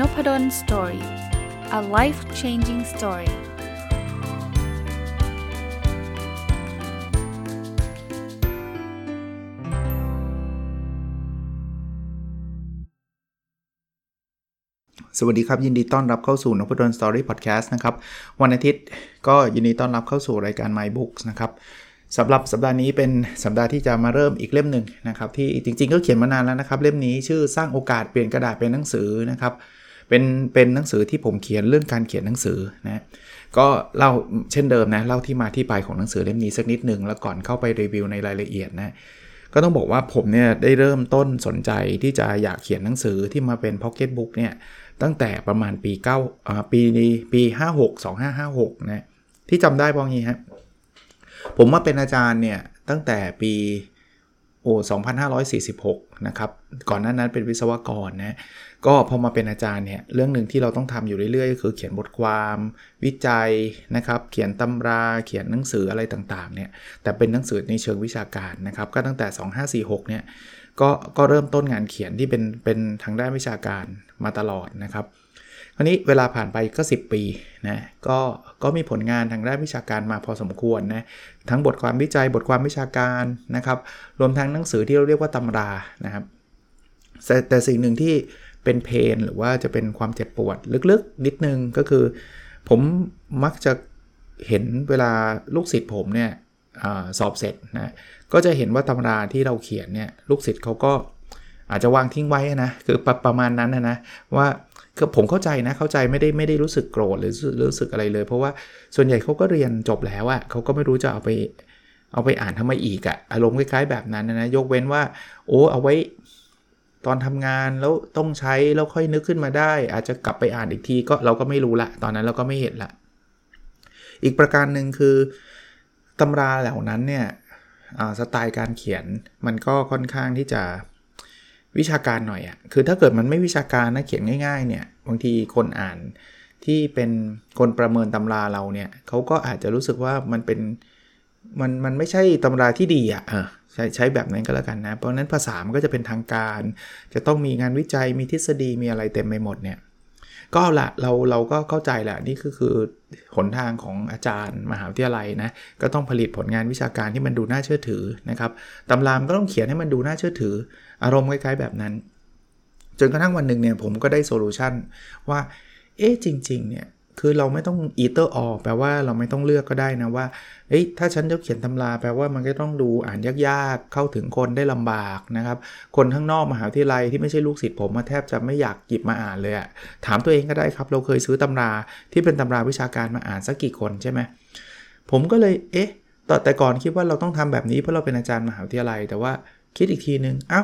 Nopadol Story a life changing story สวัสดีครับ ยินดีต้อนรับเข้าสู่นพดล Story พอดแคสต์นะครับ วันอาทิตย์ก็ยินดีต้อนรับเข้าสู่รายการ My Books นะครับสำหรับสัปดาห์นี้เป็นสัปดาห์ที่จะมาเริ่มอีกเล่มหนึ่งนะครับ ที่จริงๆก็เขียนมานานแล้วนะครับ เล่มนี้ชื่อสร้างโอกาสเปลี่ยนกระดาษเป็นหนังสือนะครับ เป็นเป็นหนังสือที่ผมเขียนเรื่องการเขียนหนังสือนะก็เล่าเช่นเดิมนะเล่าที่มาที่ไปของหนังสือเล่มนี้สักนิดหนึ่งแล้วก่อนเข้าไปรีวิวในรายละเอียดนะก็ต้องบอกว่าผมเนี่ยได้เริ่มต้นสนใจที่จะอยากเขียนหนังสือที่มาเป็นพ็อกเก็ตบุ๊กเนี่ยตั้งแต่ประมาณปี9อ่าปีนี้ปี56 2556นะที่จำได้พราะงี้ฮะผมมาเป็นอาจารย์เนี่ยตั้งแต่ปี โอ้2546 นะครับ ก่อนหน้านั้นเป็นวิศวกรนะ ก็พอมาเป็นอาจารย์เนี่ย เรื่องหนึ่งที่เราต้องทำอยู่เรื่อยๆ ก็คือเขียนบทความวิจัยนะครับ เขียนตำรา เขียนหนังสืออะไรต่างๆ เนี่ย แต่เป็นหนังสือในเชิงวิชาการนะครับ ก็ตั้งแต่ 2546 เนี่ย ก็ ก็เริ่มต้นงานเขียนที่เป็น เป็นทางด้านวิชาการมาตลอดนะครับ คราวนี้เวลาผ่านไปก็ 10 ปีนะ ก็ ก็มีผลงานทางด้านวิชาการมาพอสมควรนะ ทั้งบทความวิจัยบทความวิชาการนะครับรวมทั้งหนังสือที่เราเรียกว่าตำรานะครับแต่แต่สิ่งหนึ่งที่เป็นเพนหรือว่าจะเป็นความเจ็บปวดลึกๆ นิดนึงก็คือ ผมมักจะเห็นเวลาลูกศิษย์ผมเนี่ยอสอบเสร็จนะก็จะเห็นว่าตำราที่เราเขียนเนี่ยลูกศิษย์เขาก็อาจจะวางทิ้งไว้นะคือประประมาณนั้นนะนะว่า คือผมเข้าใจนะเข้าใจไม่ได้ไม่ได้รู้สึกโกรธหรือรู้สึกอะไรเลย เพราะว่าส่วนใหญ่เขาก็เรียนจบแล้วอะเขาก็ไม่รู้จะเอาไปเอาไปอ่านทำไมอีกอะอารมณ์คล้ายๆแบบนั้นนะยกเว้นว่า โอ้เอาไว้ตอนทำงานแล้วต้องใช้แล้วค่อยนึกขึ้นมาได้ อาจจะกลับไปอ่านอีกทีก็เราก็ไม่รู้ละ ตอนนั้นเราก็ไม่เห็นละ อีกประการหนึ่งคือตำราเหล่านั้นเนี่ยสไตล์การเขียนมันก็ค่อนข้างที่จะ วิชาการหน่อยอะ่ะคือถ้าเกิดมันไม่วิชาการนะเขียนง่ายๆเนี่ยบางทีคนอ่านที่เป็นคนประเมินตำราเราเนี่ยเขาก็อาจจะรู้สึกว่ามันเป็นมันมันไม่ใช่ตำราที่ดีอะ่ะใช้ใช้แบบนั้นก็แล้วกันนะ เพราะนั้นภาษามันก็จะเป็นทางการ จะต้องมีงานวิจัยมีทฤษฎีมีอะไรเต็มไปหมดเนี่ยก็ละเราเราก็เข้าใจแหละนี่ก็คือหนทางของอาจารย์มหาวิทยาลัยนะก็ต้องผลิตผลงานวิชาการที่มันดูน่าเชื่อถือนะครับตำรามก็ต้องเขียนให้มันดูน่าเชื่อถือ อารมณ์คล้ายๆแบบนั้น จนกระทั่งวันหนึ่งเนี่ยผมก็ได้ solution ว่า เอ๊ะจริงๆเนี่ยคือเราไม่ต้อง either or แปลว่าเราไม่ต้องเลือกก็ได้นะว่าเฮ้ยถ้าฉันจะเขียนตำราแปลว่ามันก็ต้องดูอ่านยากๆ เข้าถึงคนได้ลำบากนะครับ คนข้างนอกมหาวิทยาลัยที่ไม่ใช่ลูกศิษย์ผมมาแทบจะไม่อยากหยิบมาอ่านเลยอะถามตัวเองก็ได้ครับ เราเคยซื้อตำราที่เป็นตำราวิชาการมาอ่านสักกี่คนใช่ไหมผมก็เลยเอ๊ะต่อแต่ก่อนคิดว่าเราต้องทำแบบนี้เพราะเราเป็นอาจารย์มหาวิทยาลัย แต่ว่าคิดอีกทีนึงเอ้า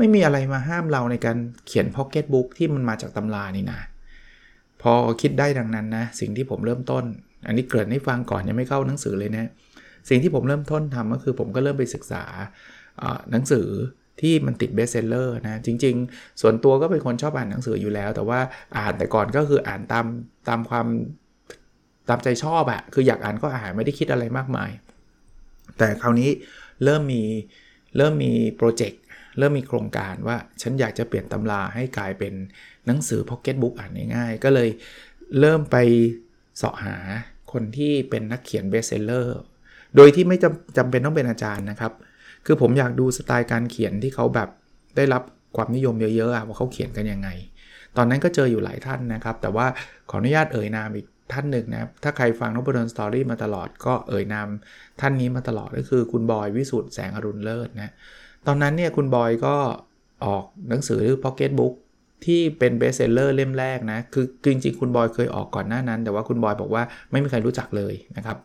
ไม่มีอะไรมาห้ามเราในการเขียนพ็อกเก็ตบุ๊กที่มันมาจากตำรานี่นะพอคิดได้ดังนั้นนะ สิ่งที่ผมเริ่มต้น อันนี้เกริ่นให้ฟังก่อนยังไม่เข้าหนังสือเลยนะสิ่งที่ผมเริ่มต้นทำก็คือผมก็เริ่มไปศึกษาหนังสือที่มันติด best seller นะ จริง ๆ ส่วนตัวก็เป็นคนชอบอ่านหนังสืออยู่แล้ว แต่ว่าอ่านแต่ก่อนก็คืออ่านตามตามความตามใจชอบอะคืออยากอ่านก็อ่านไม่ได้คิดอะไรมากมาย แต่คราวนี้เริ่มมีเริ่มมีโปรเจกต์ เริ่มมีโครงการว่าฉันอยากจะเปลี่ยนตำราให้กลายเป็นหนังสือพ็อกเก็ตบุ๊กอ่านง่ายๆ ก็เลยเริ่มไปเสาะหาคนที่เป็นนักเขียน best seller โดยที่ไม่จำจำเป็นต้องเป็นอาจารย์นะครับ คือผมอยากดูสไตล์การเขียนที่เขาแบบได้รับความนิยมเยอะๆว่าเขาเขียนกันยังไง ตอนนั้นก็เจออยู่หลายท่านนะครับ แต่ว่าขออนุญาตเอ่ยนามอีกท่านหนึ่งนะถ้าใครฟังนพดล Story มาตลอดก็เอ่ยนามท่านนี้มาตลอดก็คือคุณบอยวิสูตรแสงอรุณเลิศนะ ตอนนั้นเนี่ยคุณบอยก็ออกหนังสือพ็อกเก็ตบุ๊กที่เป็น best seller เล่มแรกนะ คือจริงๆ คุณบอยเคยออกก่อนหน้านั้น แต่ว่าคุณบอยบอกว่าไม่มีใครรู้จักเลยนะครับ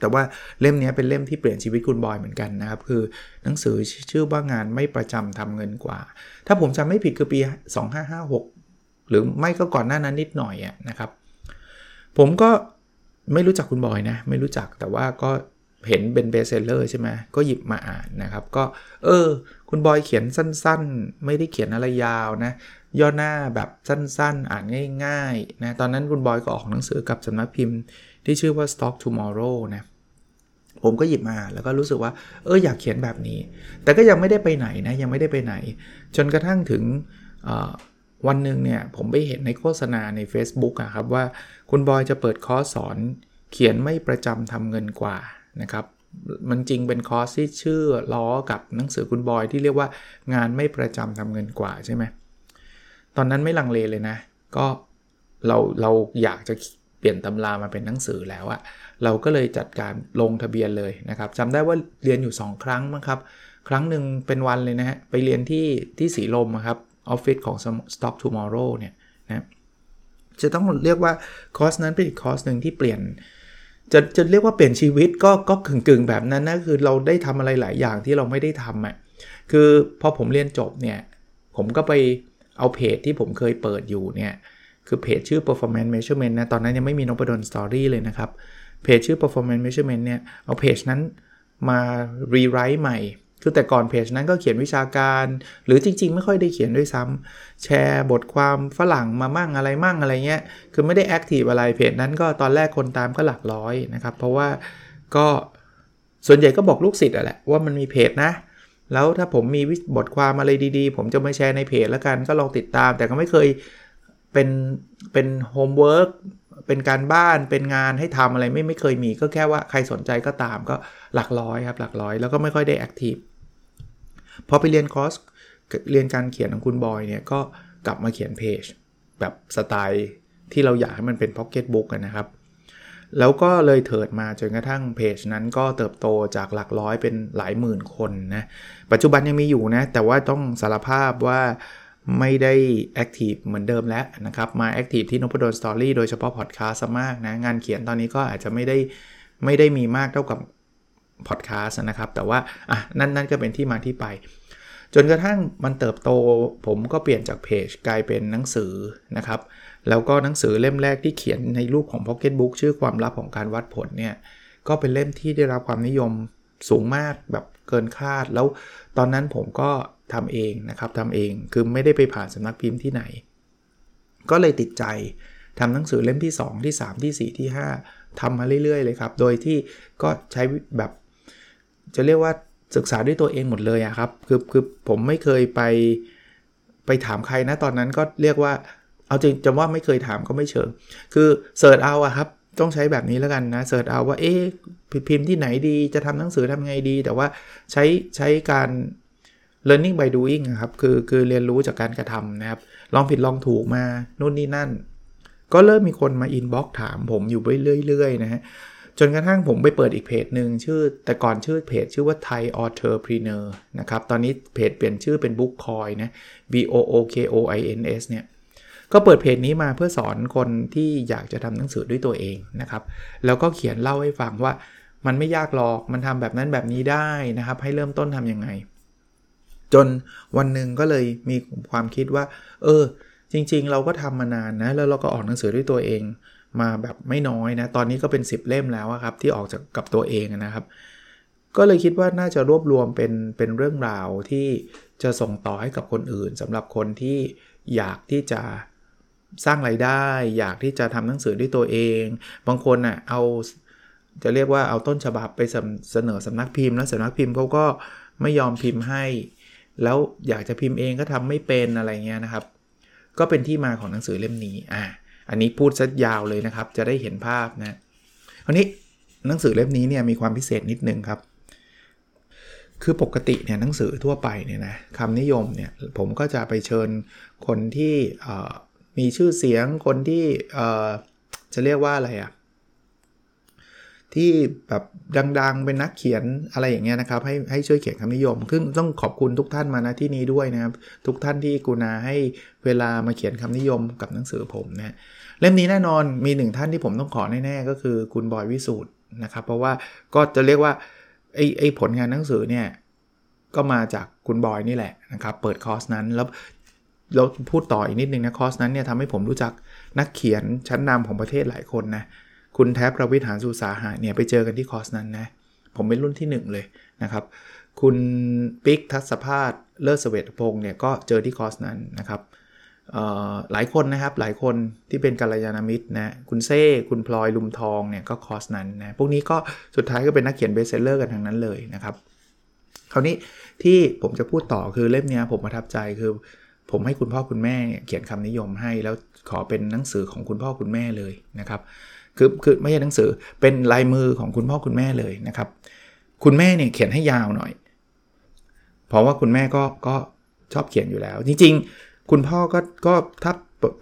แต่ว่าเล่มนี้เป็นเล่มที่เปลี่ยนชีวิตคุณบอยเหมือนกันนะครับ คือหนังสือชื่อว่างานไม่ประจำทำเงินกว่า ถ้าผมจำไม่ผิดคือปี 2556 หรือไม่ก็ก่อนหน้านั้นนิดหน่อยอะนะครับ ผมก็ไม่รู้จักคุณบอยนะ ไม่รู้จักแต่ว่าก็ เห็นเป็น best seller ใช่ไหมก็หยิบมาอ่านนะครับ ก็ เออ คุณบอยเขียนสั้นๆ ไม่ได้เขียนอะไรยาวนะ ย่อหน้าแบบสั้นๆ อ่านง่ายๆนะตอนนั้นคุณบอยก็ออกหนังสือกับสำนักพิมพ์ ที่ชื่อว่า Stock Tomorrow นะผมก็หยิบมาแล้วก็รู้สึกว่าเอออยากเขียนแบบนี้ แต่ก็ยังไม่ได้ไปไหนนะยังไม่ได้ไปไหน จนกระทั่งถึงวันหนึ่งเนี่ยผมไปเห็นในโฆษณาใน Facebook อะครับว่าคุณบอยจะเปิดคอร์สสอนเขียนไม่ประจำทำเงินกว่า นะครับมันจริงเป็นคอร์สที่ชื่อล้อกับหนังสือคุณบอยที่เรียกว่างานไม่ประจำทำเงินกว่าใช่ไหมตอนนั้นไม่ลังเลเลยนะ ก็เราเราอยากจะเปลี่ยนตำรามาเป็นหนังสือแล้วอะเราก็เลยจัดการลงทะเบียนเลยนะครับจำได้ว่าเรียนอยู่ 2 ครั้งมั้งครับ ครั้งหนึ่งเป็นวันเลยนะฮะไปเรียนที่ที่สีลมครับออฟฟิศของ Stock Tomorrow เนี่ยนะจะต้องเรียกว่าคอร์สนั้นเป็นอีกคอร์สหนึ่งที่เปลี่ยน จะจะเรียกว่าเปลี่ยนชีวิตก็ก็กึ่งกึ่งแบบนั้นนะคือเราได้ทำอะไรหลายอย่างที่เราไม่ได้ทำอะคือพอผมเรียนจบเนี่ย ผมก็ไปเอาเพจที่ผมเคยเปิดอยู่เนี่ยคือเพจชื่อ performance measurement นะตอนนั้นยังไม่มีนพดล story เลยนะครับเพจชื่อ performance measurement เนี่ยเอาเพจนั้นมา rewrite ใหม่ คือแต่ก่อนเพจนั้นก็เขียนวิชาการ หรือจริง ๆ ไม่ค่อยได้เขียนด้วยซ้ำแชร์บทความฝรั่งมามั่งอะไรมั่งอะไรเงี้ย คือไม่ได้แอคทีฟอะไรเพจนั้นก็ตอนแรกคนตามก็หลักร้อยนะครับ เพราะว่าก็ส่วนใหญ่ก็บอกลูกศิษย์อะแหละว่ามันมีเพจนะ แล้วถ้าผมมีบทความอะไรดีๆ ผมจะมาแชร์ในเพจแล้วกันก็ลองติดตาม แต่ก็ไม่เคยเป็นเป็น homework เป็นการบ้านเป็นงานให้ทำอะไรไม่ไม่เคยมีก็แค่ว่าใครสนใจก็ตามก็หลักร้อยครับหลักร้อยแล้วก็ไม่ค่อยได้ active พอไปเรียนคอร์สเรียนการเขียนของคุณบอยเนี่ยก็กลับมาเขียนเพจแบบสไตล์ที่เราอยากให้มันเป็นพ็อกเก็ตบุ๊กนะครับ แล้วก็เลยเถิดมาจนกระทั่งเพจนั้นก็เติบโตจากหลักร้อยเป็นหลายหมื่นคนนะ ปัจจุบันยังมีอยู่นะ แต่ว่าต้องสารภาพว่าไม่ได้ active เหมือนเดิมแล้วนะครับ มา active ที่นพดล Story โดยเฉพาะพอดแคสต์มากนะ งานเขียนตอนนี้ก็อาจจะไม่ได้ไม่ได้มีมากเท่ากับ พอดแคสต์นะครับ แต่ว่าอะนั่นนั่นก็เป็นที่มาที่ไป จนกระทั่งมันเติบโต ผมก็เปลี่ยนจากเพจกลายเป็นหนังสือนะครับ แล้วก็หนังสือเล่มแรกที่เขียนในรูปของ Pocket Book ชื่อความลับของการวัดผลเนี่ยก็เป็นเล่มที่ได้รับความนิยมสูงมากแบบเกินคาด แล้วตอนนั้นผมก็ทำเองนะครับทำเองคือไม่ได้ไปผ่านสำนักพิมพ์ที่ไหน ก็เลยติดใจทำหนังสือเล่มที่ 2 ที่ 3 ที่ 4 ที่ 5ทำมาเรื่อยๆเลยครับ โดยที่ก็ใช้แบบ จะเรียกว่าศึกษาด้วยตัวเองหมดเลยอะครับคือคือผมไม่เคยไปไปถามใครนะตอนนั้นก็เรียกว่าเอาจริงจะว่าไม่เคยถามก็ไม่เชิงคือเสิร์ชเอาอะครับต้องใช้แบบนี้แล้วกันนะเสิร์ชเอาว่าเอ๊ะพิมพ์ที่ไหนดีจะทำหนังสือทำไงดี แต่ว่าใช้ใช้การ learning by doing ครับคือคือเรียนรู้จากการกระทำนะครับ ลองผิดลองถูกมานู่นนี่นั่น ก็เริ่มมีคนมา inbox ถามผมอยู่เรื่อยๆนะฮะ จนกระทั่งผมไปเปิดอีกเพจหนึ่งชื่อแต่ก่อนชื่อเพจชื่อว่า Thai Entrepreneur นะครับ ตอนนี้เพจเปลี่ยนชื่อเป็น Book Coin นะ B O O K O I N S เนี่ยก็เปิดเพจนี้มาเพื่อสอนคนที่อยากจะทำหนังสือด้วยตัวเองนะครับ แล้วก็เขียนเล่าให้ฟังว่ามันไม่ยากหรอก มันทำแบบนั้นแบบนี้ได้นะครับ ให้เริ่มต้นทํำยังไง จนวันหนึ่งก็เลยมีความคิดว่า เออ จริง ๆ เราก็ทำมานานนะ แล้วเราก็ออกหนังสือด้วยตัวเอง มาแบบไม่น้อยนะ ตอนนี้ก็เป็น 10 เล่มแล้วครับ ที่ออกจากกับตัวเองนะครับ ก็เลยคิดว่าน่าจะรวบรวมเป็นเป็นเรื่องราวที่จะส่งต่อให้กับคนอื่นสำหรับคนที่อยากที่จะสร้างไรายได้ อยากที่จะทำหนังสือด้วยตัวเอง บางคนอะเอาจะเรียกว่าเอาต้นฉบับไปเสนอสำนักพิมพ์ แล้วสำนักพิมพ์เขาก็ไม่ยอมพิมพ์ให้ แล้วอยากจะพิมพ์เองก็ทำไม่เป็นอะไรเงี้ยนะครับ ก็เป็นที่มาของหนังสือเล่มนี้อ่า อันนี้พูดซะยาวเลยนะครับ จะได้เห็นภาพนะคราวนี้หนังสือเล่มนี้เนี่ยมีความพิเศษนิดนึงครับ คือปกติเนี่ยหนังสือทั่วไปเนี่ยนะคำนิยมเนี่ยผมก็จะไปเชิญคนที่มีชื่อเสียงคนที่จะเรียกว่าอะไรอะที่แบบดังๆ เป็นนักเขียนอะไรอย่างเงี้ยนะครับ ให้ให้ช่วยเขียนคำนิยม ซึ่งต้องขอบคุณทุกท่านมาณที่นี้ด้วยนะครับ ทุกท่านที่กุณาให้เวลามาเขียนคำนิยมกับหนังสือผมนะ เล่มนี้แน่นอนมีหนึ่งท่านที่ผมต้องขอแน่ๆก็คือคุณบอยวิสูตรนะครับ เพราะว่าก็จะเรียกว่าไอ้ไอ้ผลงานหนังสือเนี่ยก็มาจากคุณบอยนี่แหละนะครับ เปิดคอร์สนั้นแล้วเราพูดต่ออีกนิดนึงนะคอร์สนั้นเนี่ยทำให้ผมรู้จักนักเขียนชั้นนำของประเทศหลายคนนะคุณแท็ปรวิศหาญอุตสาหะเนี่ยไปเจอกันที่คอร์สนั้นนะผมเป็นรุ่นที่ 1 เลยนะครับ คุณบิ๊กธรรศภาคย์เลิศเศวตพงศ์เนี่ยก็เจอที่คอร์สนั้นนะครับ หลายคนนะครับหลายคนที่เป็นกัลยาณมิตรนะคุณเซ่คุณพลอยลุมทองเนี่ยก็คอร์สนั้นนะพวกนี้ก็สุดท้ายก็เป็นนักเขียน best seller กันทั้งนั้นเลยนะครับ คราวนี้ที่ผมจะพูดต่อคือเล่มนี้ผมประทับใจคือ ผมให้คุณพ่อคุณแม่เขียนคำนิยมให้แล้วขอเป็นหนังสือของคุณพ่อคุณแม่เลยนะครับคือคือไม่ใช่หนังสือเป็นลายมือของคุณพ่อคุณแม่เลยนะครับ คุณแม่เนี่ยเขียนให้ยาวหน่อย เพราะว่าคุณแม่ก็ก็ชอบเขียนอยู่แล้ว จริงๆ คุณพ่อก็ก็ถ้า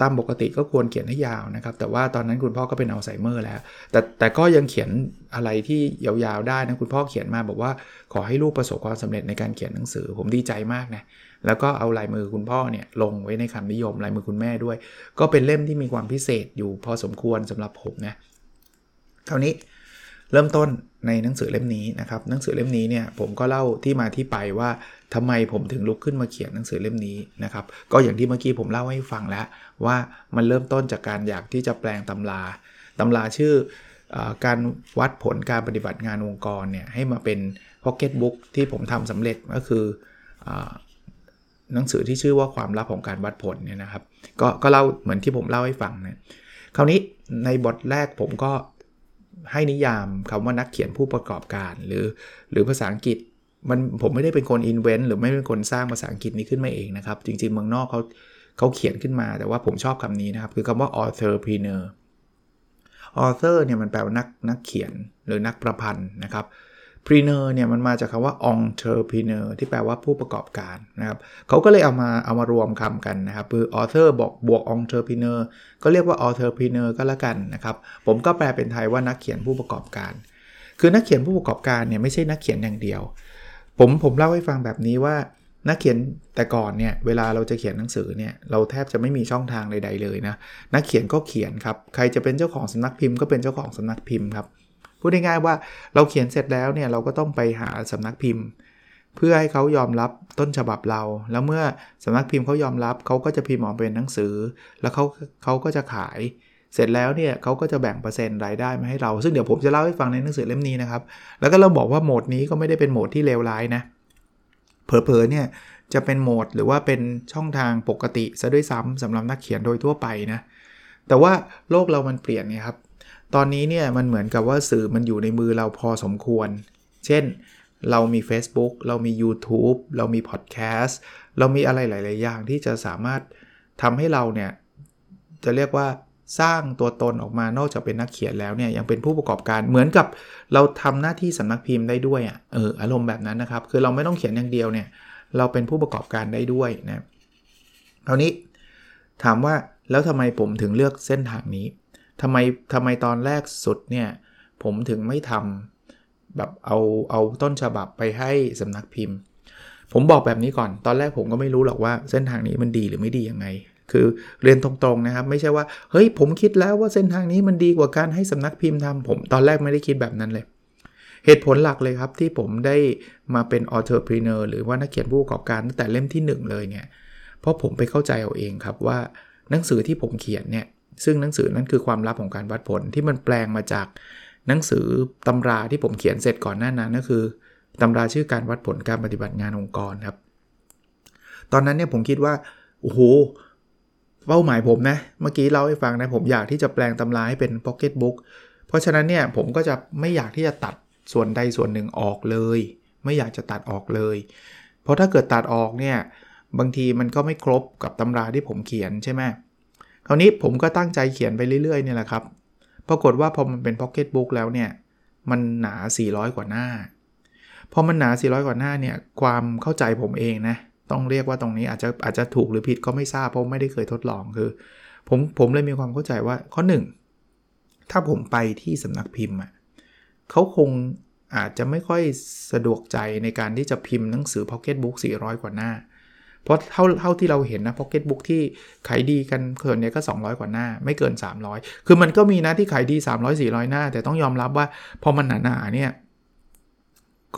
ตามปกติก็ควรเขียนให้ยาวนะครับ แต่ว่าตอนนั้นคุณพ่อก็เป็นอัลไซเมอร์แล้ว แต่แต่ก็ยังเขียนอะไรที่ยาวๆได้นะ คุณพ่อเขียนมาบอกว่าขอให้ลูกประสบความสำเร็จในการเขียนหนังสือ ผมดีใจมากนะ แล้วก็เอาลายมือคุณพ่อเนี่ยลงไว้ในคำนิยมลายมือคุณแม่ด้วย ก็เป็นเล่มที่มีความพิเศษอยู่พอสมควรสำหรับผมนะเท่านี้เริ่มต้นในหนังสือเล่มนี้นะครับ หนังสือเล่มนี้เนี่ยผมก็เล่าที่มาที่ไปว่า ทำไมผมถึงลุกขึ้นมาเขียนหนังสือเล่มนี้นะครับ ก็อย่างที่เมื่อกี้ผมเล่าให้ฟังแล้ว ว่ามันเริ่มต้นจากการอยากที่จะแปลงตำราตำราชื่ออการวัดผลการปฏิบัติงานองค์กรเนี่ยให้มาเป็นพ็อกเก็ตบุ๊กที่ผมทำสำเร็จก็คืออหนังสือที่ชื่อว่าความลับของการวัดผลเนี่ยนะครับกก็เล่าเหมือนที่ผมเล่าให้ฟังนะคราวนี้ในบทแรกผมก็ให้นิยามคำว่านักเขียนผู้ประกอบการ หรือหรือภาษาอังกฤษ มันผมไม่ได้เป็นคนอินเวนต์หรือไม่เป็นคนสร้างภาษาอังกฤษนี้ขึ้นมาเองนะครับ จริงๆเมืองนอกเขาเขาเขียนขึ้นมา แต่ว่าผมชอบคำนี้นะครับ คือคำว่า authorpreneur author เนี่ยมันแปลว่านักนักเขียนหรือนักประพันธ์นะครับ preneur เนี่ยมันมาจากคำว่า entrepreneur ที่แปลว่าผู้ประกอบการนะครับเขาก็เลยเอามาเอามารวมคำกันนะครับ คือ author บอกบวก entrepreneur ก็เรียกว่า entrepreneur ก็แล้วกันนะครับ ผมก็แปลเป็นไทยว่านักเขียนผู้ประกอบการ คือนักเขียนผู้ประกอบการเนี่ยไม่ใช่นักเขียนอย่างเดียว ผมผมเล่าให้ฟังแบบนี้ว่านักเขียนแต่ก่อนเนี่ยเวลาเราจะเขียนหนังสือเนี่ยเราแทบจะไม่มีช่องทางใดๆเลยนะนักเขียนก็เขียนครับใครจะเป็นเจ้าของสำนักพิมพ์ก็เป็นเจ้าของสำนักพิมพ์ครับพูดง่ายๆว่าเราเขียนเสร็จแล้วเนี่ยเราก็ต้องไปหาสำนักพิมพ์ เพื่อให้เขายอมรับต้นฉบับเรา แล้วเมื่อสำนักพิมพ์เขายอมรับเขาก็จะพิมพ์ออกเป็นหนังสือ แล้วเขาเขาก็จะขาย เสร็จแล้วเนี่ยเขาก็จะแบ่งเปอร์เซ็นต์รายได้มาให้เรา ซึ่งเดี๋ยวผมจะเล่าให้ฟังในหนังสือเล่มนี้นะครับ แล้วก็เราบอกว่าโหมดนี้ก็ไม่ได้เป็นโหมดที่เลวร้ายนะเผลอๆเนี่ยจะเป็นโหมดหรือว่าเป็นช่องทางปกติซะด้วยซ้ำสำหรับนักเขียนโดยทั่วไปนะแต่ว่าโลกเรามันเปลี่ยนไงครับ ตอนนี้เนี่ยมันเหมือนกับว่าสื่อมันอยู่ในมือเราพอสมควร เช่นเรามี Facebook เรามี YouTube เรามี Podcast เรามีอะไรหลาย ๆ อย่างที่จะสามารถทำให้เราเนี่ย จะเรียกว่า สร้างตัวตนออกมานอกจากเป็นนักเขียนแล้วเนี่ยยังเป็นผู้ประกอบการเหมือนกับเราทำหน้าที่สำนักพิมพ์ได้ด้วยอะ่ะเอออารมณ์แบบนั้นนะครับ คือเราไม่ต้องเขียนอย่างเดียวเนี่ยเราเป็นผู้ประกอบการได้ด้วยนะคราวนี้ถามว่าแล้วทำไมผมถึงเลือกเส้นทางนี้ทำไมทำไมตอนแรกสุดเนี่ยผมถึงไม่ทำแบบเอาเอาต้นฉบับไปให้สำนักพิมพ์ ผมบอกแบบนี้ก่อน ตอนแรกผมก็ไม่รู้หรอกว่าเส้นทางนี้มันดีหรือไม่ดียังไง คือเรียนตรงๆนะครับ ไม่ใช่ว่า เฮ้ยผมคิดแล้วว่าเส้นทางนี้มันดีกว่าการให้สำนักพิมพ์ทำผมตอนแรกไม่ได้คิดแบบนั้นเลย เหตุผลหลักเลยครับที่ผมได้มาเป็น entrepreneur หรือว่านักเขียนผู้ประกอบการตั้งแต่เล่มที่ 1 เลยเนี่ยเพราะผมไปเข้าใจเอาเองครับว่าหนังสือที่ผมเขียนเนี่ยซึ่งหนังสือนั้นคือความลับของการวัดผลที่มันแปลงมาจากหนังสือตำราที่ผมเขียนเสร็จก่อนหน้านั้นก็คือตำราชื่อการวัดผลการปฏิบัติงานองค์กรครับ ตอนนั้นเนี่ยผมคิดว่าโอ้โห เป้าหมายผมนะ เมื่อกี้เล่าให้ฟังนะ ผมอยากที่จะแปลงตำราให้เป็นพ็อกเก็ตบุ๊กเพราะฉะนั้นเนี่ยผมก็จะไม่อยากที่จะตัดส่วนใดส่วนหนึ่งออกเลย ไม่อยากจะตัดออกเลย เพราะถ้าเกิดตัดออกเนี่ยบางทีมันก็ไม่ครบกับตำราที่ผมเขียนใช่ไหมคราวนี้ผมก็ตั้งใจเขียนไปเรื่อยๆเนี่ยแหละครับ ปรากฏว่าพอมันเป็นพ็อกเก็ตบุ๊กแล้วเนี่ยมันหนา 400 กว่าหน้า พอมันหนา 400 กว่าหน้าเนี่ยความเข้าใจผมเองนะ ต้องเรียกว่าตรงนี้อาจจะอาจจะถูกหรือผิดก็ไม่ทราบเพราะไม่ได้เคยทดลองคือ ผมผมเลยมีความเข้าใจว่าข้อ 1 ถ้าผมไปที่สำนักพิมพ์อะเขาคงอาจจะไม่ค่อยสะดวกใจในการที่จะพิมพ์หนังสือพ็อกเก็ตบุ๊ก400 กว่าหน้า เพราะเท่าเท่าที่เราเห็นนะพ็อกเก็ตบุ๊กที่ขายดีกันส่วนนี้ก็ 200 กว่าหน้า ไม่เกิน 300 คือมันก็มีนะที่ขายดี 300 400 หน้า แต่ต้องยอมรับว่าพอมันหนาๆเนี่ย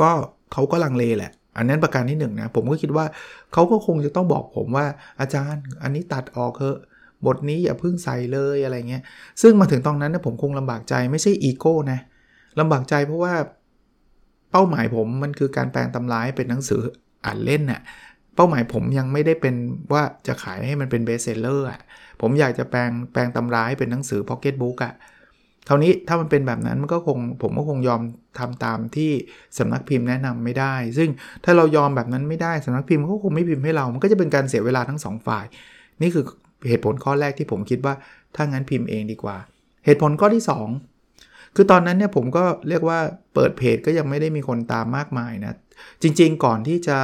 ก็เขาก็ลังเลแหละ อันนั้นประการที่1 นะผมก็คิดว่าเขาก็คงจะต้องบอกผมว่าอาจารย์ อันนี้ตัดออกเถอะบทนี้อย่าเพิ่งใส่เลยอะไรเงี้ย ซึ่งมาถึงตรงนั้นนะผมคงลำบากใจไม่ใช่อีโก้นะลำบากใจเพราะว่าเป้าหมายผมมันคือการแปลงตำราให้เป็นหนังสืออ่านเล่นน่ะเป้าหมายผมยังไม่ได้เป็นว่าจะขายให้มันเป็น best seller อะผมอยากจะแปลงแปลงตำราให้เป็นหนังสือพ็อกเก็ตบุ๊กอะ คราวนี้ถ้ามันเป็นแบบนั้นมันก็คงผมก็คงยอมทำตามที่สำนักพิมพ์แนะนำไม่ได้ ซึ่งถ้าเรายอมแบบนั้นไม่ได้สำนักพิมพ์ก็คงไม่พิมพ์ให้เรา มันก็จะเป็นการเสียเวลาทั้ง 2 ฝ่าย นี่คือเหตุผลข้อแรกที่ผมคิดว่าถ้างั้นพิมพ์เองดีกว่า เหตุผลข้อที่ 2 คือตอนนั้นเนี่ยผมก็เรียกว่าเปิดเพจก็ยังไม่ได้มีคนตามมากมายนะ จริง ๆ ก่อนที่จะ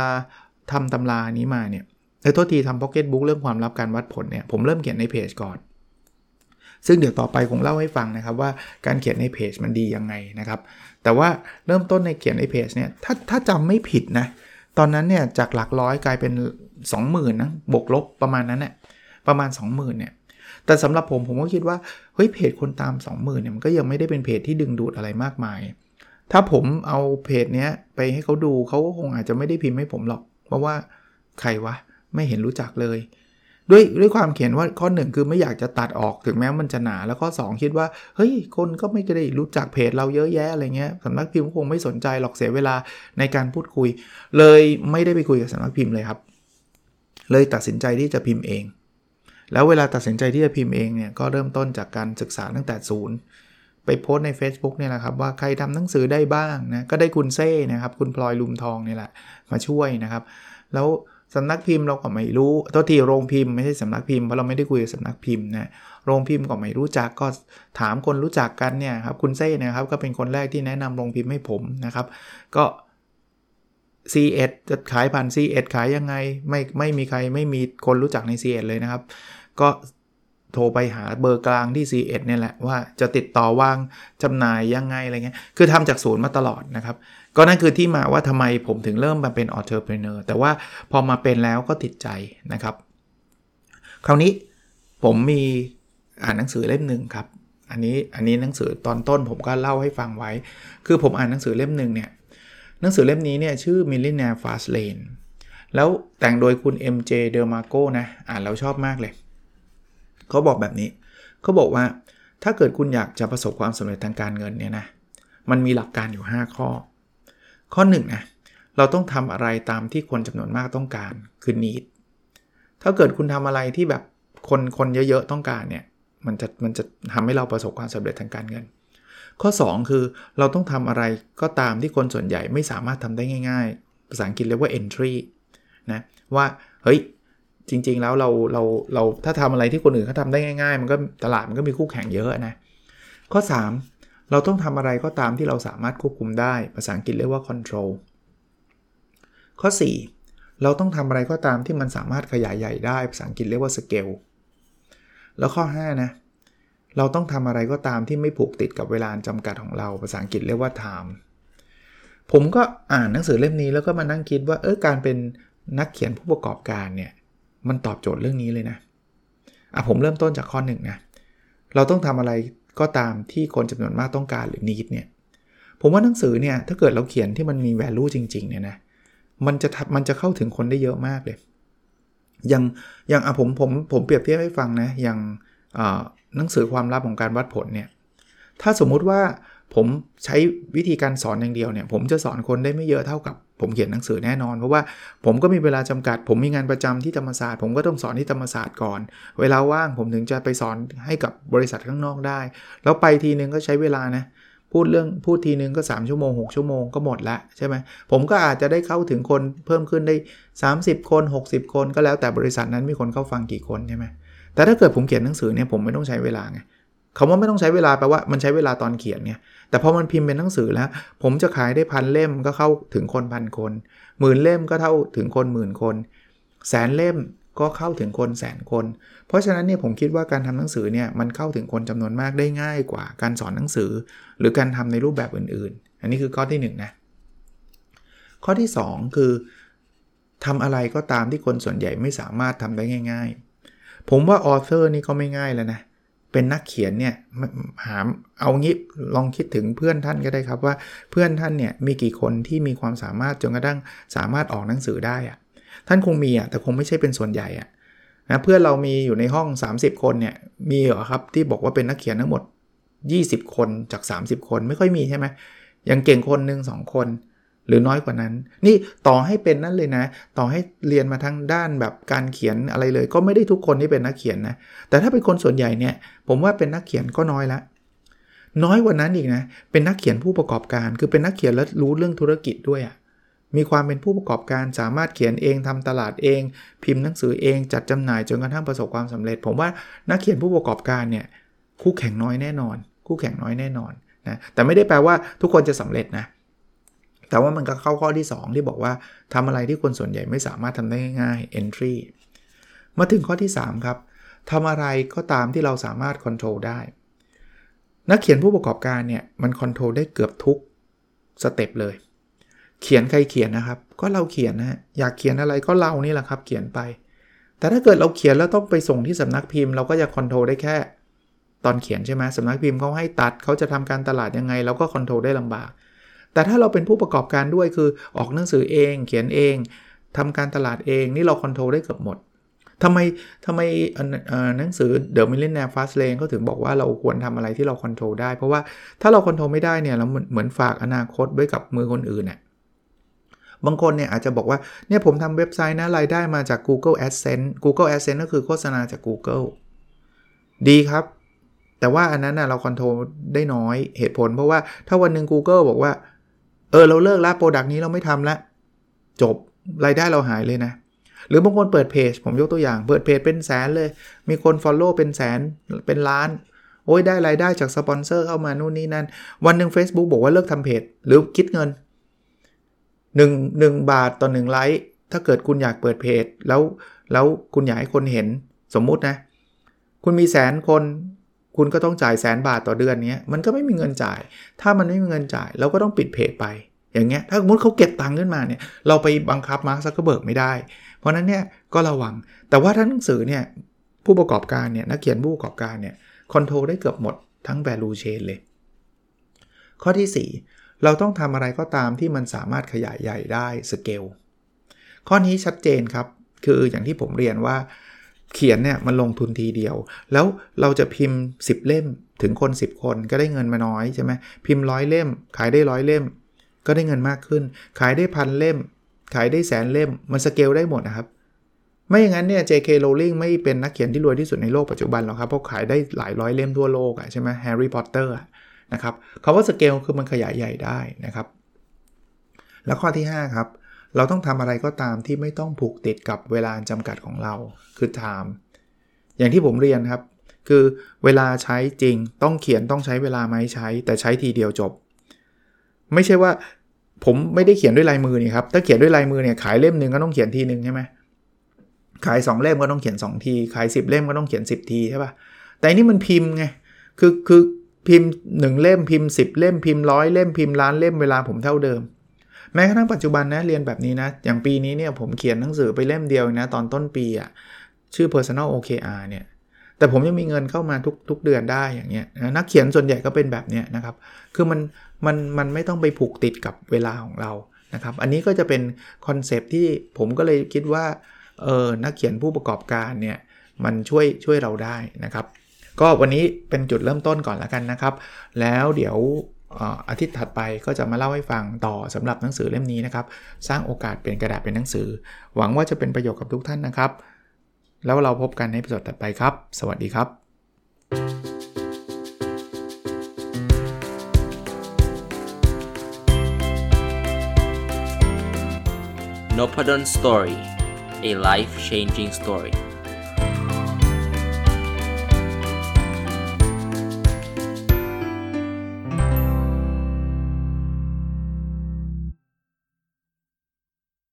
ทำตำรานี้มาเนี่ยเออโทษทีทำพ็อกเก็ตบุ๊กเรื่องความลับการวัดผลเนี่ยผมเริ่มเขียนในเพจก่อน ซึ่งเดี๋ยวต่อไปคงเล่าให้ฟังนะครับว่าการเขียนในเพจมันดียังไงนะครับ แต่ว่าเริ่มต้นในเขียนในเพจเนี่ยถ้าถ้าจำไม่ผิดนะตอนนั้นเนี่ยจากหลักร้อยกลายเป็น 20,000นะบวกลบประมาณนั้นเนี่ยประมาณ 20,000เนี่ยแต่สำหรับผมผมก็คิดว่าเฮ้ยเพจคนตาม 20,000เนี่ยมันก็ยังไม่ได้เป็นเพจที่ดึงดูดอะไรมากมาย ถ้าผมเอาเพจเนี้ยไปให้เขาดูเขาก็คงอาจจะไม่ได้พิมพ์ให้ผมหรอก เพราะว่าใครวะไม่เห็นรู้จักเลย ด้วยด้วยความเขียนว่าข้อ1คือไม่อยากจะตัดออกถึงแม้มันจะหนา แล้วข้อ 2 คิดว่าเฮ้ยคนก็ไม่ได้รู้จักเพจเราเยอะแยะอะไรเงี้ยสำนักพิมพ์คงไม่สนใจหรอกเสียเวลาในการพูดคุย เลยไม่ได้ไปคุยกับสำนักพิมพ์เลยครับ เลยตัดสินใจที่จะพิมพ์เอง แล้วเวลาตัดสินใจที่จะพิมพ์เองเนี่ยก็เริ่มต้นจากการศึกษาตั้งแต่ศูนย์ไปโพสใน Facebook เนี่ยแหละครับว่าใครทำหนังสือได้บ้างนะก็ได้คุณเซ่นะครับคุณพลอยลุมทองนี่แหละมาช่วยนะครับ แล้ว สำนักพิมพ์เราก็ไม่รู้ตัวทีโรงพิมพ์ไม่ใช่สำนักพิมพ์เพราะเราไม่ได้คุยกับสำนักพิมพ์นะโรงพิมพ์ก็ไม่รู้จักก็ถามคนรู้จักกันเนี่ยครับคุณเซ่นะครับก็เป็นคนแรกที่แนะนำโรงพิมพ์ให้ผมนะครับ ก็ C1 จะขายผ่าน C1 ขายยังไงไม่ไม่มีใครไม่มีคนรู้จักใน C1 เลยนะครับ ก็โทรไปหาเบอร์กลางที่ C1 เนี่ยแหละว่าจะติดต่อวางจำหน่ายยังไงอะไรเงี้ยคือทำจากศูนย์มาตลอดนะครับ ก็นั่นคือที่มาว่าทำไมผมถึงเริ่มมาเป็น authorpreneur แต่ว่าพอมาเป็นแล้วก็ติดใจนะครับ คราวนี้ผมมีอ่านหนังสือเล่มหนึ่งครับ อันนี้อันนี้หนังสือตอนต้นผมก็เล่าให้ฟังไว้ คือผมอ่านหนังสือเล่มหนึ่งเนี่ยหนังสือเล่มนี้เนี่ยชื่อ Millionaire Fast Lane แล้วแต่งโดยคุณ MJ d e m a r c o นะ อ่านแล้วชอบมากเลย เขาบอกแบบนี้ เขาบอกว่าถ้าเกิดคุณอยากจะประสบความสำเร็จทางการเงินเนี่ยนะ มันมีหลักการอยู่ 5 ข้อ ข้อ1นนะเราต้องทำอะไรตามที่คนจำนวนมากต้องการคือ need ถ้าเกิดคุณทำอะไรที่แบบคนคนเยอะๆต้องการเนี่ยมันจะมันจะทำให้เราประสบความสำเร็จทางการเงิน ข้อ 2 คือเราต้องทำอะไรก็ตามที่คนส่วนใหญ่ไม่สามารถทำได้ง่าย ๆ ภาษาอังกฤษเรียกว่า entry นะว่าเฮ้ยจริง ๆ แล้วเราเราเราถ้าทำอะไรที่คนอื่นเขาทาได้ง่าย ๆ มันก็ตลาดมันก็มีคู่แข่งเยอะนะข้อ 3 เราต้องทำอะไรก็ตามที่เราสามารถควบคุมได้ ภาษาอังกฤษเรียกว่า control ข้อ 4 เราต้องทำอะไรก็ตามที่มันสามารถขยายใหญ่ได้ ภาษาอังกฤษเรียกว่า scale แล้วข้อ 5 นะ เราต้องทำอะไรก็ตามที่ไม่ผูกติดกับเวลาจำกัดของเรา ภาษาอังกฤษเรียกว่า time ผมก็อ่านหนังสือเล่มนี้แล้วก็มานั่งคิดว่าเออการเป็นนักเขียนผู้ประกอบการเนี่ยมันตอบโจทย์เรื่องนี้เลยนะอะผมเริ่มต้นจากข้อหนึ่งนะเราต้องทำอะไร ก็ตามที่คนจำนวนมากต้องการหรือนิดเนี่ยผมว่าหนังสือเนี่ยถ้าเกิดเราเขียนที่มันมี value จริงๆเนี่ยนะมันจะมันจะเข้าถึงคนได้เยอะมากเลย อย่างอย่างอะผมผมผมเปรียบเทียบให้ฟังนะอย่างหนังสือความลับของการวัดผลเนี่ยถ้าสมมุติว่าผมใช้วิธีการสอนอย่างเดียวเนี่ย ผมจะสอนคนได้ไม่เยอะเท่ากับ ผมเขียนหนังสือแน่นอน เพราะว่าผมก็มีเวลาจำกัด ผมมีงานประจำที่ธรรมศาสตร์ ผมก็ต้องสอนที่ธรรมศาสตร์ก่อน เวลาว่างผมถึงจะไปสอนให้กับบริษัทข้างนอกได้ แล้วไปทีนึงก็ใช้เวลานะพูดเรื่องพูดทีนึงก็ 3 ชั่วโมง 6 ชั่วโมงก็หมดละใช่ไหมผมก็อาจจะได้เข้าถึงคนเพิ่มขึ้นได้ 30 คน 60 คนก็แล้วแต่บริษัทนั้นมีคนเข้าฟังกี่คนใช่ไหมแต่ถ้าเกิดผมเขียนหนังสือเนี่ยผมไม่ต้องใช้เวลาไง คำว่าไม่ต้องใช้เวลาแปลว่ามันใช้เวลาตอนเขียนเนี่ยแต่พอมันพิมพ์เป็นหนังสือแล้ว ผมจะขายได้พันเล่มก็เข้าถึงคนพันคนหมื่นเล่มก็เท่าถึงคนหมื่นคน แสนเล่มก็เข้าถึงคนแสนคน เพราะฉะนั้นเนี่ยผมคิดว่าการทำหนังสือเนี่ยมันเข้าถึงคนจำนวนมากได้ง่ายกว่าการสอนหนังสือ หรือการทำในรูปแบบอื่น ๆ อันนี้คือข้อที่1นนะข้อที่ 2 คือทำอะไรก็ตามที่คนส่วนใหญ่ไม่สามารถทำได้ง่าย ๆ ผมว่าออเทอร์นี่ก็ไม่ง่ายแล้วนะเเป็นนักเขียนเนี่ยหาเอางี้ลองคิดถึงเพื่อนท่านก็ได้ครับว่าเพื่อนท่านเนี่ยมีกี่คนที่มีความสามารถจนกระทั่งสามารถออกหนังสือได้อะท่านคงมีอะแต่คงไม่ใช่เป็นส่วนใหญ่อะนะเพื่อนเรามีอยู่ในห้อง 30 คนเนี่ยมีเหรอครับที่บอกว่าเป็นนักเขียนทั้งหมด 20 คนจาก 30 คนไม่ค่อยมีใช่ไหมยังเก่งคนหนึ่งสองคน หรือน้อยกว่านั้น นี่ต่อให้เป็นนั่นเลยนะ ต่อให้เรียนมาทางด้านแบบการเขียนอะไรเลย ก็ไม่ได้ทุกคนที่เป็นนักเขียนนะ แต่ถ้าเป็นคนส่วนใหญ่เนี่ย ผมว่าเป็นนักเขียนก็น้อยละ น้อยกว่านั้นอีกนะ เป็นนักเขียนผู้ประกอบการ คือเป็นนักเขียนแล้วรู้เรื่องธุรกิจด้วยอะ่ะ มีความเป็นผู้ประกอบการ สามารถเขียนเองทำตลาดเอง พิมพ์หนังสือเอง จัดจำหน่ายจนกระทั่งประสบความสำเร็จ ผมว่านักเขียนผู้ประกอบการเนี่ยคู่แข่งน้อยแน่นอน คู่แข่งน้อยแน่นอนนะ แต่ไม่ได้แปลว่าทุกคนจะสำเร็จนะ แต่ว่ามันก็เข้าข้อที่ 2 ที่บอกว่าทำอะไรที่คนส่วนใหญ่ไม่สามารถทำได้ง่ายๆ entry มาถึงข้อที่ 3 ครับทำอะไรก็ตามที่เราสามารถ control ได้ นักเขียนผู้ประกอบการเนี่ยมัน control ได้เกือบทุกสเต็ปเลย เขียนใครเขียนนะครับ ก็เราเขียนนะอยากเขียนอะไรก็เรานี่แหละครับ เขียนไป แต่ถ้าเกิดเราเขียนแล้วต้องไปส่งที่สำนักพิมพ์ เราก็จะ control ได้แค่ ตอนเขียนใช่ไหมสำนักพิมพ์เขาให้ตัดเขาจะทำการตลาดยังไง เราก็ control ได้ลำบาก แต่ถ้าเราเป็นผู้ประกอบการด้วยคือออกหนังสือเอง เขียนเองทำการตลาดเองนี่เรา control ได้เกือบหมดทำไมทำไมหนังสือ The Millionaire Fast Lane เขาถึงบอกว่าเราควรทำอะไรที่เรา control ได้ เพราะว่าถ้าเรา control ไม่ได้เนี่ยเราเหมือนฝากอนาคตไว้กับมือคนอื่นเนี่ยบางคนเนี่ยอาจจะบอกว่าเนี่ยผมทำเว็บไซต์นะรายได้มาจาก Google Adsense Google Adsense ก็คือโฆษณาจาก Google ดีครับ แต่ว่าอันนั้นนะเรา control ได้น้อยเหตุผล เพราะว่าถ้าวันหนึ่ง Google บอกว่า อ๋อเราเลิกละ product นี้เราไม่ทำละ จบรายได้เราหายเลยนะ หรือบางคนเปิดเพจ ผมยกตัวอย่าง เปิดเพจเป็นแสนเลย มีคน Follow เป็นแสนเป็นล้าน โอ้ยได้รายได้จากสปอนเซอร์เข้ามานู่นนี่นั่น วันหนึ่ง Facebook บอกว่าเลิกทำเพจ หรือคิดเงิน1 1บาทต่อ1ไลค์ถ้าเกิดคุณอยากเปิดเพจ แล้วแล้วคุณอยากให้คนเห็นสมมุตินะ คุณมีแสนคน คุณก็ต้องจ่ายแสนบาทต่อเดือนนี้มันก็ไม่มีเงินจ่าย ถ้ามันไม่มีเงินจ่ายเราก็ต้องปิดเพจไป อย่างเงี้ยถ้าสมมติเขาเก็บตังค์ขึ้นมาเนี่ยเราไปบังคับมาร์คซักเกอร์เบิร์กไม่ได้ เพราะนั้นเนี่ยก็ระวัง แต่ว่าถ้าหนังสือเนี่ยผู้ประกอบการเนี่ยนักเขียนผู้ประกอบการเนี่ย control ได้เกือบหมดทั้ง value chain เลย ข้อที่ 4 เราต้องทำอะไรก็ตามที่มันสามารถขยายใหญ่ได้สเกลข้อนี้ชัดเจนครับ คืออย่างที่ผมเรียนว่า เขียนเนี่ยมันลงทุนทีเดียว แล้วเราจะพิมพ์ 10 เล่มถึงคน 10 คนก็ได้เงินมาน้อยใช่ไหมพิมพ์ร้อยเล่ม ขายได้ร้อยเล่ม ก็ได้เงินมากขึ้น ขายได้พันเล่ม ขายได้แสนเล่ม มันสเกลได้หมดนะครับ ไม่อย่างนั้นเนี่ย J.K. Rowling ไม่เป็นนักเขียนที่รวยที่สุดในโลกปัจจุบันหรอกครับเพราะขายได้หลายร้อยเล่มทั่วโลกอะใช่ไหมแฮร์รี่พอตเตอร์นะครับคำว่าสเกลคือมันขยายใหญ่ได้นะครับ แล้วข้อที่ 5 ครับ เราต้องทำอะไรก็ตามที่ไม่ต้องผูกติดกับเวลาจำกัดของเราคือ time อย่างที่ผมเรียนครับ คือเวลาใช้จริงต้องเขียนต้องใช้เวลาไหมใช้ แต่ใช้ทีเดียวจบ ไม่ใช่ว่าผมไม่ได้เขียนด้วยลายมือนี่ครับถ้าเขียนด้วยลายมือเนี่ยขายเล่มหนึ่งก็ต้องเขียนทีหนึ่งใช่ไหมขาย 2 เล่มก็ต้องเขียน 2 ที ขาย 10 เล่มก็ต้องเขียน 10 ทีใช่ปะ่ะแต่นี่มันพิมพ์ไงคือคือพิมพ์ 1 เล่มพิมพ์ 10 เล่มพิมพ์ร้อยเล่มพิมพ์ล้านเล่มเวลาผมเท่าเดิม แม้กระทั่งปัจจุบันนะเรียนแบบนี้นะ อย่างปีนี้เนี่ยผมเขียนหนังสือไปเล่มเดียวนะตอนต้นปีอะชื่อ personal OKR เนี่ยแต่ผมยังมีเงินเข้ามาทุกทุกเดือนได้อย่างเงี้ยนักเขียนส่วนใหญ่ก็เป็นแบบเนี้ยนะครับ คือมันมันมันไม่ต้องไปผูกติดกับเวลาของเรานะครับ อันนี้ก็จะเป็นคอนเซปที่ผมก็เลยคิดว่าเออนักเขียนผู้ประกอบการเนี่ยมันช่วยช่วยเราได้นะครับ ก็วันนี้เป็นจุดเริ่มต้นก่อนแล้วกันนะครับ แล้วเดี๋ยว อาทิตย์ถัดไปก็จะมาเล่าให้ฟังต่อสำหรับหนังสือเล่มนี้นะครับ สร้างโอกาสเป็นกระดาษเป็นหนังสือ หวังว่าจะเป็นประโยชน์กับทุกท่านนะครับ แล้วเราพบกันในพิสดถัดไปครับ สวัสดีครับ n o p a d o n Story a life changing story